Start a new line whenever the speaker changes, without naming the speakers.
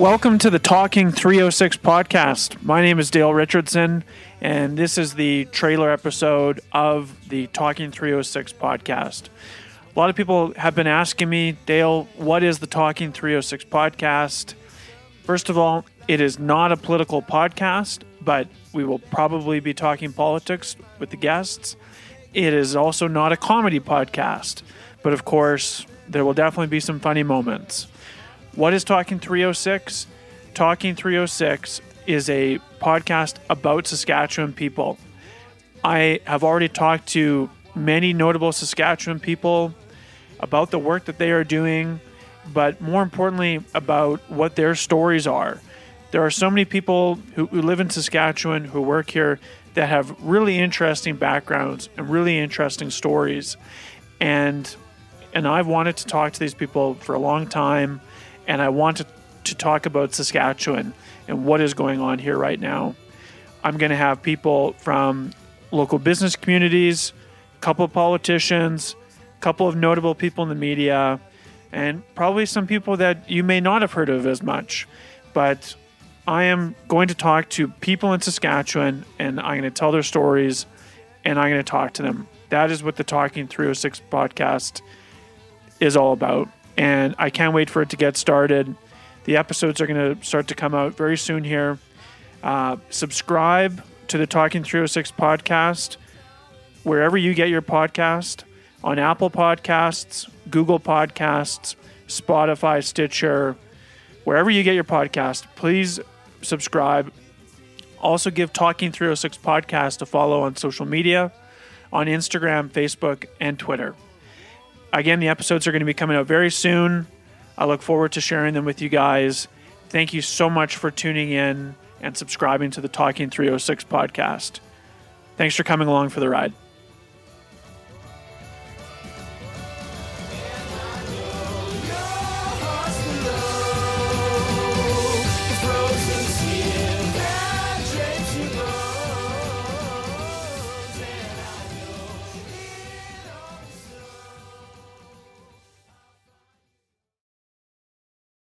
Welcome to the Talking 306 podcast. My name is Dale Richardson, and this is the trailer episode of the Talking 306 podcast. A lot of people have been asking me, Dale, what is the Talking 306 podcast? First of all, it is not a political podcast, but we will probably be talking politics with the guests. It is also not a comedy podcast, but of course, there will definitely be some funny moments. What is Talking 306? Talking 306 is a podcast about Saskatchewan people. I have already talked to many notable Saskatchewan people about the work that they are doing, but more importantly, about what their stories are. There are so many people who, who live in Saskatchewan who work here that have really interesting backgrounds and really interesting stories. And and I've wanted to talk to these people for a long time and I want to, to talk about Saskatchewan and what is going on here right now. I'm going to have people from local business communities, a couple of politicians, a couple of notable people in the media, and probably some people that you may not have heard of as much. But I am going to talk to people in Saskatchewan and I'm going to tell their stories and I'm going to talk to them. That is what the Talking 306 podcast is all about and I can't wait for it to get started. The episodes are going to start to come out very soon here. Uh, subscribe to the Talking 306 podcast wherever you get your podcast on Apple Podcasts, Google Podcasts, Spotify, Stitcher, wherever you get your podcast. Please subscribe. Also, give Talking 306 podcast a follow on social media on Instagram, Facebook, and Twitter. Again, the episodes are going to be coming out very soon. I look forward to sharing them with you guys. Thank you so much for tuning in and subscribing to the Talking 306 podcast. Thanks for coming along for the ride.